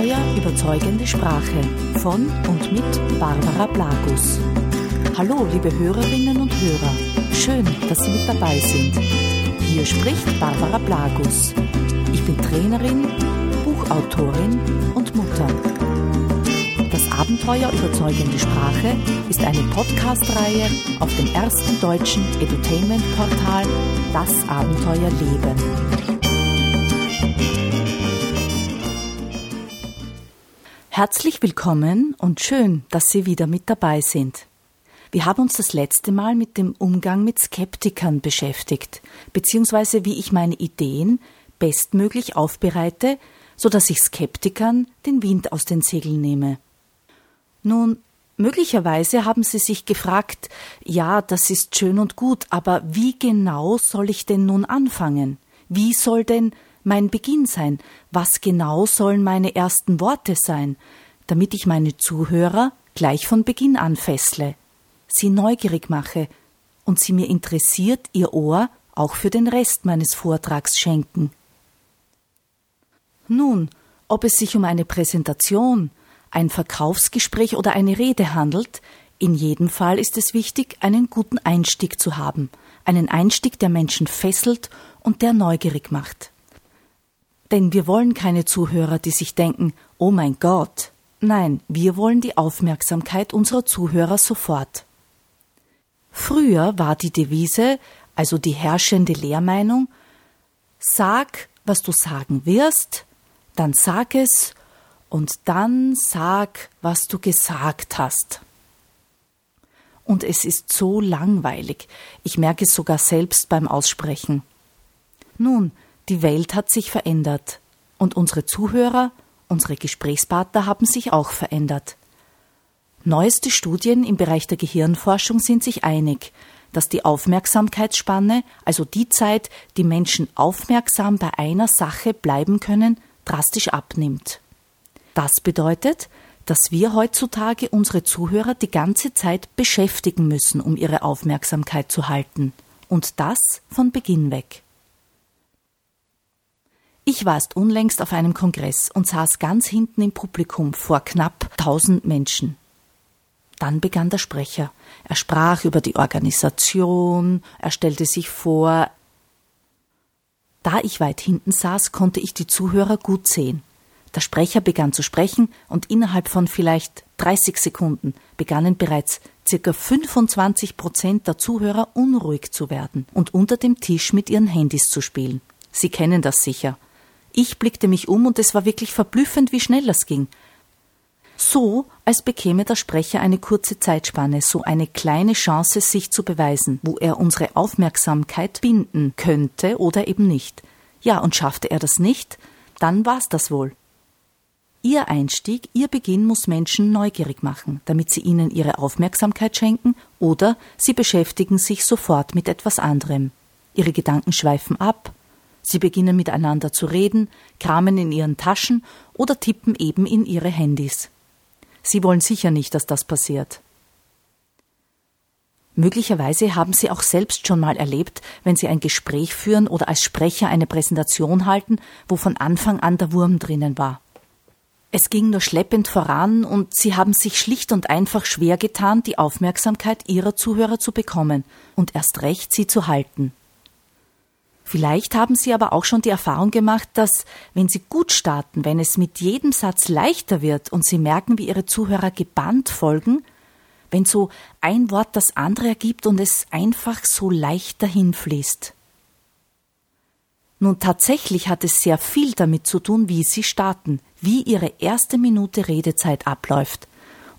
Abenteuer überzeugende Sprache von und mit Barbara Blagus. Hallo, liebe Hörerinnen und Hörer. Schön, dass Sie mit dabei sind. Hier spricht Barbara Blagus. Ich bin Trainerin, Buchautorin und Mutter. Das Abenteuer überzeugende Sprache ist eine Podcast-Reihe auf dem ersten deutschen Edutainment-Portal Das Abenteuer Leben. Herzlich willkommen und schön, dass Sie wieder mit dabei sind. Wir haben uns das letzte Mal mit dem Umgang mit Skeptikern beschäftigt, beziehungsweise wie ich meine Ideen bestmöglich aufbereite, so dass ich Skeptikern den Wind aus den Segeln nehme. Nun, möglicherweise haben Sie sich gefragt, ja, das ist schön und gut, aber wie genau soll ich denn nun anfangen? Wie soll denn mein Beginn sein? Was genau sollen meine ersten Worte sein, damit ich meine Zuhörer gleich von Beginn an fessle, sie neugierig mache und sie mir interessiert ihr Ohr auch für den Rest meines Vortrags schenken? Nun, ob es sich um eine Präsentation, ein Verkaufsgespräch oder eine Rede handelt, in jedem Fall ist es wichtig, einen guten Einstieg zu haben, einen Einstieg, der Menschen fesselt und der neugierig macht. Denn wir wollen keine Zuhörer, die sich denken, oh mein Gott. Nein, wir wollen die Aufmerksamkeit unserer Zuhörer sofort. Früher war die Devise, also die herrschende Lehrmeinung, sag, was du sagen wirst, dann sag es und dann sag, was du gesagt hast. Und es ist so langweilig, ich merke es sogar selbst beim Aussprechen. Nun, die Welt hat sich verändert und unsere Zuhörer, unsere Gesprächspartner haben sich auch verändert. Neueste Studien im Bereich der Gehirnforschung sind sich einig, dass die Aufmerksamkeitsspanne, also die Zeit, die Menschen aufmerksam bei einer Sache bleiben können, drastisch abnimmt. Das bedeutet, dass wir heutzutage unsere Zuhörer die ganze Zeit beschäftigen müssen, um ihre Aufmerksamkeit zu halten. Und das von Beginn weg. Ich war erst unlängst auf einem Kongress und saß ganz hinten im Publikum vor knapp tausend Menschen. Dann begann der Sprecher. Er sprach über die Organisation, er stellte sich vor. Da ich weit hinten saß, konnte ich die Zuhörer gut sehen. Der Sprecher begann zu sprechen und innerhalb von vielleicht 30 Sekunden begannen bereits circa 25 Prozent der Zuhörer unruhig zu werden und unter dem Tisch mit ihren Handys zu spielen. Sie kennen das sicher. Ich blickte mich um und es war wirklich verblüffend, wie schnell das ging. So, als bekäme der Sprecher eine kurze Zeitspanne, so eine kleine Chance, sich zu beweisen, wo er unsere Aufmerksamkeit binden könnte oder eben nicht. Ja, und schaffte er das nicht, dann war's das wohl. Ihr Einstieg, Ihr Beginn muss Menschen neugierig machen, damit sie ihnen ihre Aufmerksamkeit schenken oder sie beschäftigen sich sofort mit etwas anderem. Ihre Gedanken schweifen ab, Sie beginnen miteinander zu reden, kramen in ihren Taschen oder tippen eben in ihre Handys. Sie wollen sicher nicht, dass das passiert. Möglicherweise haben Sie auch selbst schon mal erlebt, wenn Sie ein Gespräch führen oder als Sprecher eine Präsentation halten, wo von Anfang an der Wurm drinnen war. Es ging nur schleppend voran und Sie haben sich schlicht und einfach schwer getan, die Aufmerksamkeit Ihrer Zuhörer zu bekommen und erst recht sie zu halten. Vielleicht haben Sie aber auch schon die Erfahrung gemacht, dass, wenn Sie gut starten, wenn es mit jedem Satz leichter wird und Sie merken, wie Ihre Zuhörer gebannt folgen, wenn so ein Wort das andere ergibt und es einfach so leicht dahinfließt. Nun tatsächlich hat es sehr viel damit zu tun, wie Sie starten, wie Ihre erste Minute Redezeit abläuft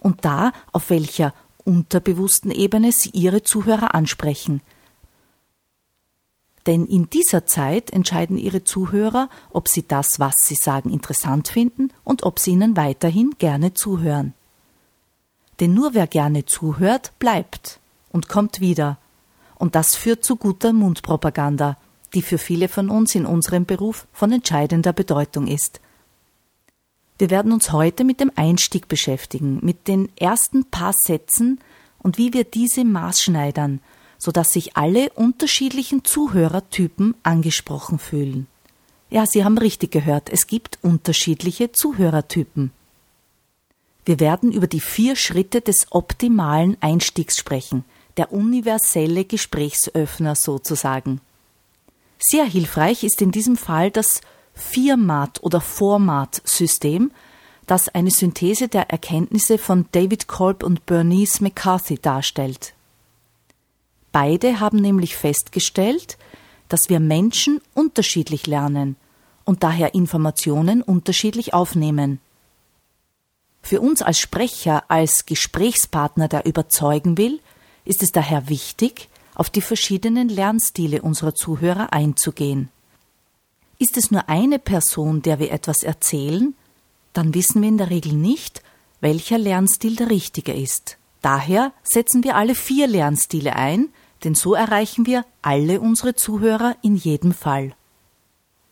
und da, auf welcher unterbewussten Ebene Sie Ihre Zuhörer ansprechen – denn in dieser Zeit entscheiden Ihre Zuhörer, ob sie das, was Sie sagen, interessant finden und ob sie Ihnen weiterhin gerne zuhören. Denn nur wer gerne zuhört, bleibt und kommt wieder. Und das führt zu guter Mundpropaganda, die für viele von uns in unserem Beruf von entscheidender Bedeutung ist. Wir werden uns heute mit dem Einstieg beschäftigen, mit den ersten paar Sätzen und wie wir diese maßschneidern sodass sich alle unterschiedlichen Zuhörertypen angesprochen fühlen. Ja, Sie haben richtig gehört, es gibt unterschiedliche Zuhörertypen. Wir werden über die vier Schritte des optimalen Einstiegs sprechen, der universelle Gesprächsöffner sozusagen. Sehr hilfreich ist in diesem Fall das Viermat- oder Format-System, das eine Synthese der Erkenntnisse von David Kolb und Bernice McCarthy darstellt. Beide haben nämlich festgestellt, dass wir Menschen unterschiedlich lernen und daher Informationen unterschiedlich aufnehmen. Für uns als Sprecher, als Gesprächspartner, der überzeugen will, ist es daher wichtig, auf die verschiedenen Lernstile unserer Zuhörer einzugehen. Ist es nur eine Person, der wir etwas erzählen, dann wissen wir in der Regel nicht, welcher Lernstil der richtige ist. Daher setzen wir alle vier Lernstile ein, denn so erreichen wir alle unsere Zuhörer in jedem Fall.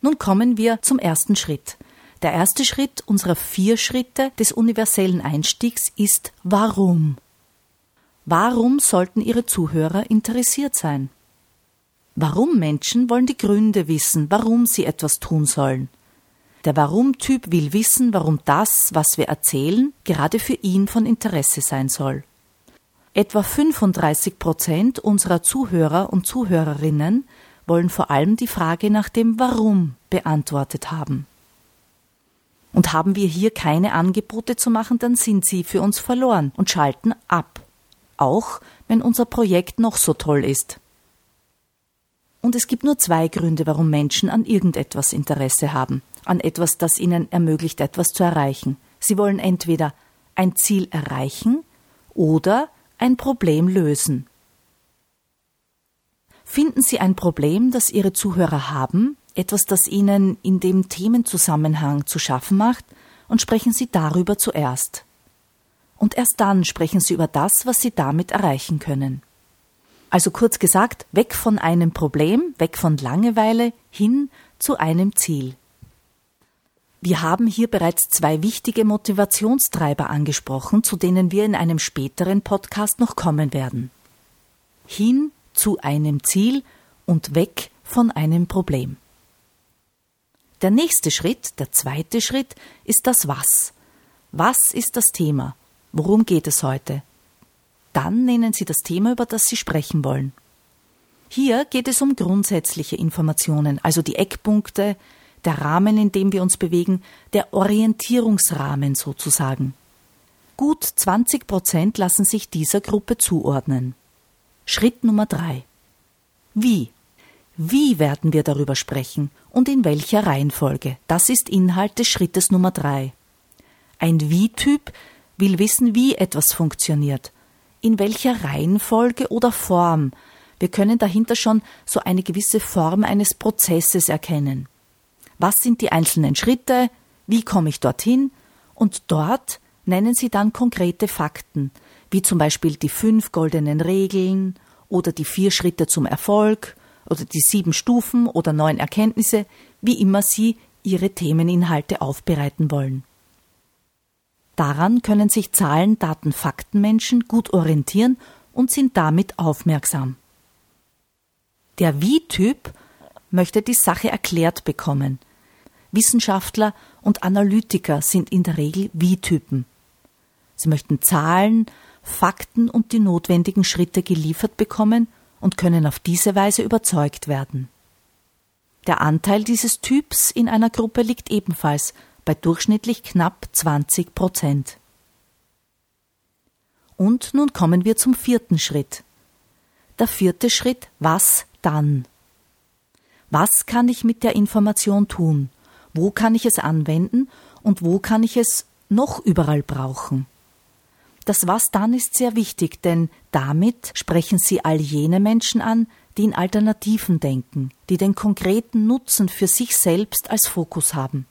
Nun kommen wir zum ersten Schritt. Der erste Schritt unserer vier Schritte des universellen Einstiegs ist Warum. Warum sollten Ihre Zuhörer interessiert sein? Warum Menschen wollen die Gründe wissen, warum sie etwas tun sollen. Der Warum-Typ will wissen, warum das, was wir erzählen, gerade für ihn von Interesse sein soll. Etwa 35 Prozent unserer Zuhörer und Zuhörerinnen wollen vor allem die Frage nach dem Warum beantwortet haben. Und haben wir hier keine Angebote zu machen, dann sind sie für uns verloren und schalten ab. Auch wenn unser Projekt noch so toll ist. Und es gibt nur zwei Gründe, warum Menschen an irgendetwas Interesse haben, an etwas, das ihnen ermöglicht, etwas zu erreichen. Sie wollen entweder ein Ziel erreichen oder ein Problem lösen. Finden Sie ein Problem, das Ihre Zuhörer haben, etwas, das Ihnen in dem Themenzusammenhang zu schaffen macht, und sprechen Sie darüber zuerst. Und erst dann sprechen Sie über das, was Sie damit erreichen können. Also kurz gesagt, weg von einem Problem, weg von Langeweile, hin zu einem Ziel. Wir haben hier bereits zwei wichtige Motivationstreiber angesprochen, zu denen wir in einem späteren Podcast noch kommen werden. Hin zu einem Ziel und weg von einem Problem. Der nächste Schritt, der zweite Schritt, ist das Was. Was ist das Thema? Worum geht es heute? Dann nennen Sie das Thema, über das Sie sprechen wollen. Hier geht es um grundsätzliche Informationen, also die Eckpunkte, der Rahmen, in dem wir uns bewegen, der Orientierungsrahmen sozusagen. Gut 20 Prozent lassen sich dieser Gruppe zuordnen. Schritt Nummer drei. Wie? Wie werden wir darüber sprechen und in welcher Reihenfolge? Das ist Inhalt des Schrittes Nummer drei. Ein Wie-Typ will wissen, wie etwas funktioniert, in welcher Reihenfolge oder Form. Wir können dahinter schon so eine gewisse Form eines Prozesses erkennen was sind die einzelnen Schritte, wie komme ich dorthin und dort nennen Sie dann konkrete Fakten, wie zum Beispiel die fünf goldenen Regeln oder die vier Schritte zum Erfolg oder die sieben Stufen oder neun Erkenntnisse, wie immer Sie Ihre Themeninhalte aufbereiten wollen. Daran können sich Zahlen, Daten, Faktenmenschen gut orientieren und sind damit aufmerksam. Der Wie-Typ möchte die Sache erklärt bekommen, Wissenschaftler und Analytiker sind in der Regel Wie-Typen. Sie möchten Zahlen, Fakten und die notwendigen Schritte geliefert bekommen und können auf diese Weise überzeugt werden. Der Anteil dieses Typs in einer Gruppe liegt ebenfalls bei durchschnittlich knapp 20 Prozent. Und nun kommen wir zum vierten Schritt. Der vierte Schritt, was dann? Was kann ich mit der Information tun? Wo kann ich es anwenden und wo kann ich es noch überall brauchen? Das Was dann ist sehr wichtig, denn damit sprechen Sie all jene Menschen an, die in Alternativen denken, die den konkreten Nutzen für sich selbst als Fokus haben,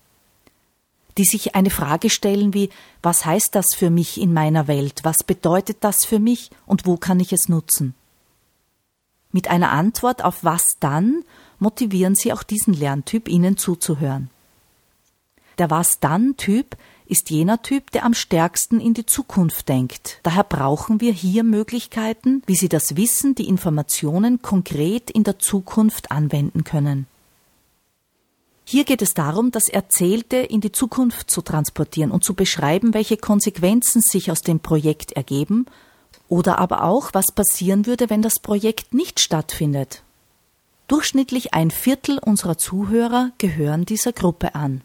die sich eine Frage stellen wie Was heißt das für mich in meiner Welt? Was bedeutet das für mich und wo kann ich es nutzen? Mit einer Antwort auf Was dann motivieren Sie auch diesen Lerntyp, Ihnen zuzuhören. Der Was-Dann-Typ ist jener Typ, der am stärksten in die Zukunft denkt. Daher brauchen wir hier Möglichkeiten, wie Sie das Wissen, die Informationen konkret in der Zukunft anwenden können. Hier geht es darum, das Erzählte in die Zukunft zu transportieren und zu beschreiben, welche Konsequenzen sich aus dem Projekt ergeben oder aber auch, was passieren würde, wenn das Projekt nicht stattfindet. Durchschnittlich ein Viertel unserer Zuhörer gehören dieser Gruppe an.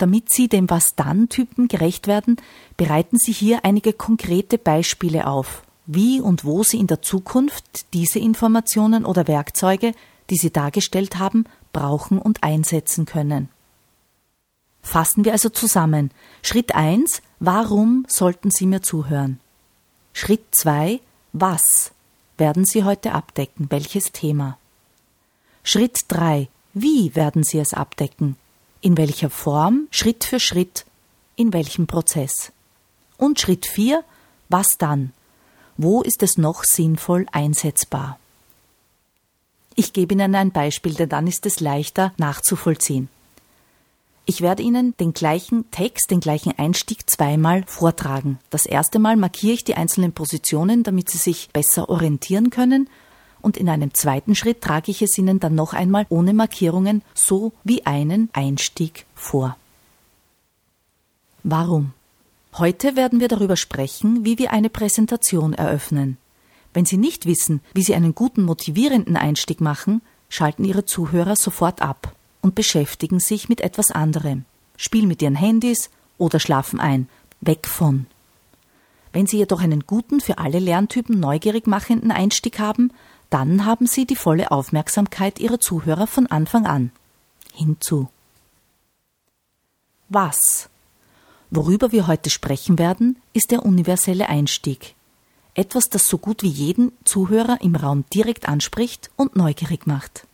Damit Sie dem Was-Dann-Typen gerecht werden, bereiten Sie hier einige konkrete Beispiele auf, wie und wo Sie in der Zukunft diese Informationen oder Werkzeuge, die Sie dargestellt haben, brauchen und einsetzen können. Fassen wir also zusammen. Schritt 1. Warum sollten Sie mir zuhören? Schritt 2. Was werden Sie heute abdecken? Welches Thema? Schritt 3. Wie werden Sie es abdecken? In welcher Form, Schritt für Schritt, in welchem Prozess. Und Schritt 4, was dann? Wo ist es noch sinnvoll einsetzbar? Ich gebe Ihnen ein Beispiel, denn dann ist es leichter nachzuvollziehen. Ich werde Ihnen den gleichen Text, den gleichen Einstieg zweimal vortragen. Das erste Mal markiere ich die einzelnen Positionen, damit Sie sich besser orientieren können und in einem zweiten Schritt trage ich es Ihnen dann noch einmal ohne Markierungen so wie einen Einstieg vor. Warum? Heute werden wir darüber sprechen, wie wir eine Präsentation eröffnen. Wenn Sie nicht wissen, wie Sie einen guten motivierenden Einstieg machen, schalten Ihre Zuhörer sofort ab und beschäftigen sich mit etwas anderem. Spielen mit ihren Handys oder schlafen ein. Weg von. Wenn Sie jedoch einen guten, für alle Lerntypen neugierig machenden Einstieg haben, dann haben Sie die volle Aufmerksamkeit Ihrer Zuhörer von Anfang an. Hinzu. Was? Worüber wir heute sprechen werden, ist der universelle Einstieg. Etwas, das so gut wie jeden Zuhörer im Raum direkt anspricht und neugierig macht.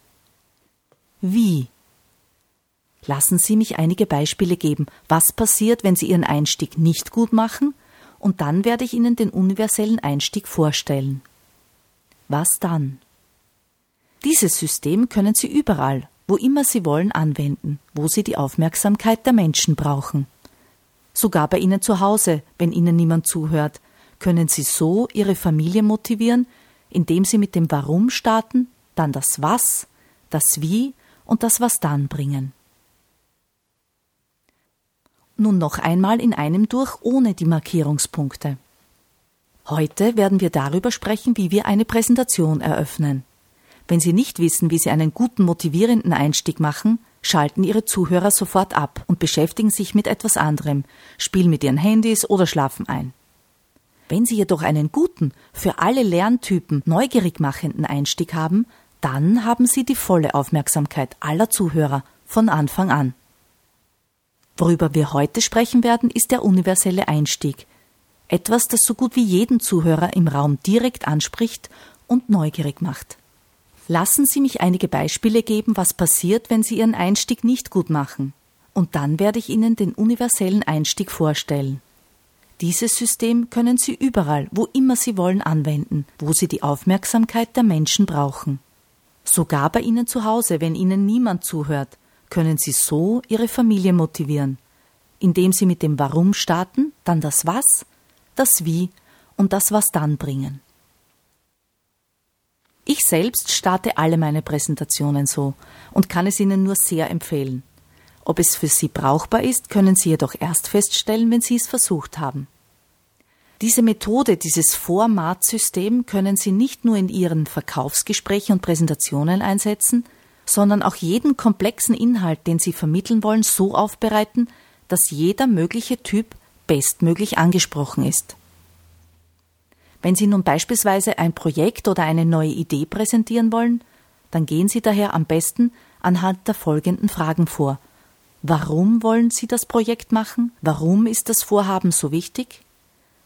Wie? Lassen Sie mich einige Beispiele geben, was passiert, wenn Sie Ihren Einstieg nicht gut machen, und dann werde ich Ihnen den universellen Einstieg vorstellen. Was dann? Dieses System können Sie überall, wo immer Sie wollen, anwenden, wo Sie die Aufmerksamkeit der Menschen brauchen. Sogar bei Ihnen zu Hause, wenn Ihnen niemand zuhört, können Sie so Ihre Familie motivieren, indem Sie mit dem Warum starten, dann das Was, das Wie und das Was dann bringen. Nun noch einmal in einem durch ohne die Markierungspunkte. Heute werden wir darüber sprechen, wie wir eine Präsentation eröffnen. Wenn Sie nicht wissen, wie Sie einen guten motivierenden Einstieg machen, schalten Ihre Zuhörer sofort ab und beschäftigen sich mit etwas anderem, spielen mit ihren Handys oder schlafen ein. Wenn Sie jedoch einen guten, für alle Lerntypen neugierig machenden Einstieg haben, dann haben Sie die volle Aufmerksamkeit aller Zuhörer von Anfang an. Worüber wir heute sprechen werden, ist der universelle Einstieg, etwas, das so gut wie jeden Zuhörer im Raum direkt anspricht und neugierig macht. Lassen Sie mich einige Beispiele geben, was passiert, wenn Sie Ihren Einstieg nicht gut machen. Und dann werde ich Ihnen den universellen Einstieg vorstellen. Dieses System können Sie überall, wo immer Sie wollen, anwenden, wo Sie die Aufmerksamkeit der Menschen brauchen. Sogar bei Ihnen zu Hause, wenn Ihnen niemand zuhört, können Sie so Ihre Familie motivieren, indem Sie mit dem Warum starten, dann das Was das Wie und das Was dann bringen. Ich selbst starte alle meine Präsentationen so und kann es Ihnen nur sehr empfehlen. Ob es für Sie brauchbar ist, können Sie jedoch erst feststellen, wenn Sie es versucht haben. Diese Methode, dieses Formatsystem können Sie nicht nur in Ihren Verkaufsgesprächen und Präsentationen einsetzen, sondern auch jeden komplexen Inhalt, den Sie vermitteln wollen, so aufbereiten, dass jeder mögliche Typ bestmöglich angesprochen ist. Wenn Sie nun beispielsweise ein Projekt oder eine neue Idee präsentieren wollen, dann gehen Sie daher am besten anhand der folgenden Fragen vor. Warum wollen Sie das Projekt machen? Warum ist das Vorhaben so wichtig?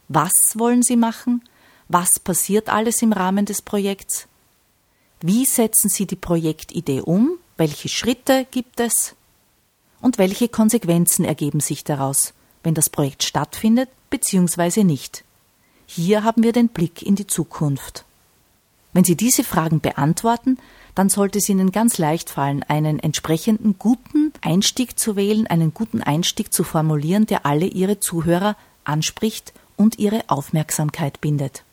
Was wollen Sie machen? Was passiert alles im Rahmen des Projekts? Wie setzen Sie die Projektidee um? Welche Schritte gibt es? Und welche Konsequenzen ergeben sich daraus? Wenn das Projekt stattfindet bzw. nicht. Hier haben wir den Blick in die Zukunft. Wenn Sie diese Fragen beantworten, dann sollte es Ihnen ganz leicht fallen, einen entsprechenden guten Einstieg zu wählen, einen guten Einstieg zu formulieren, der alle Ihre Zuhörer anspricht und ihre Aufmerksamkeit bindet.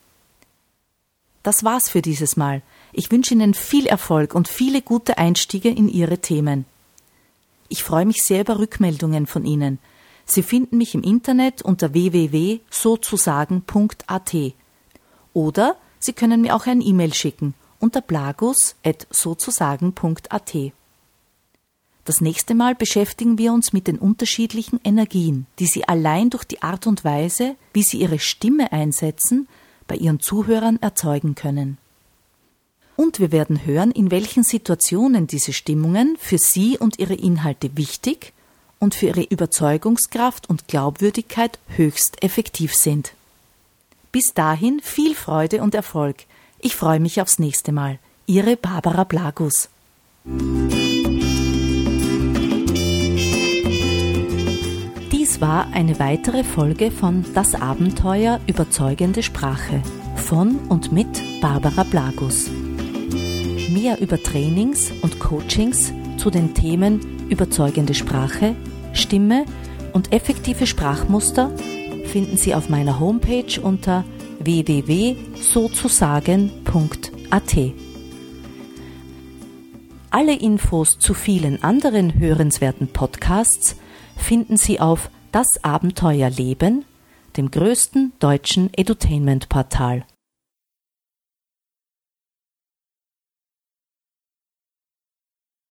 Das war's für dieses Mal. Ich wünsche Ihnen viel Erfolg und viele gute Einstiege in Ihre Themen. Ich freue mich sehr über Rückmeldungen von Ihnen. Sie finden mich im Internet unter www.sozusagen.at. Oder Sie können mir auch ein E-Mail schicken unter blagus.sozusagen.at. Das nächste Mal beschäftigen wir uns mit den unterschiedlichen Energien, die Sie allein durch die Art und Weise, wie Sie Ihre Stimme einsetzen, bei Ihren Zuhörern erzeugen können. Und wir werden hören, in welchen Situationen diese Stimmungen für Sie und Ihre Inhalte wichtig und für Ihre Überzeugungskraft und Glaubwürdigkeit höchst effektiv sind. Bis dahin viel Freude und Erfolg. Ich freue mich aufs nächste Mal. Ihre Barbara Blagus. Dies war eine weitere Folge von Das Abenteuer überzeugende Sprache von und mit Barbara Blagus. Mehr über Trainings und Coachings zu den Themen überzeugende Sprache, Stimme und effektive Sprachmuster finden Sie auf meiner Homepage unter www.sozusagen.at. Alle Infos zu vielen anderen hörenswerten Podcasts finden Sie auf Das Abenteuer Leben, dem größten deutschen Edutainment-Portal.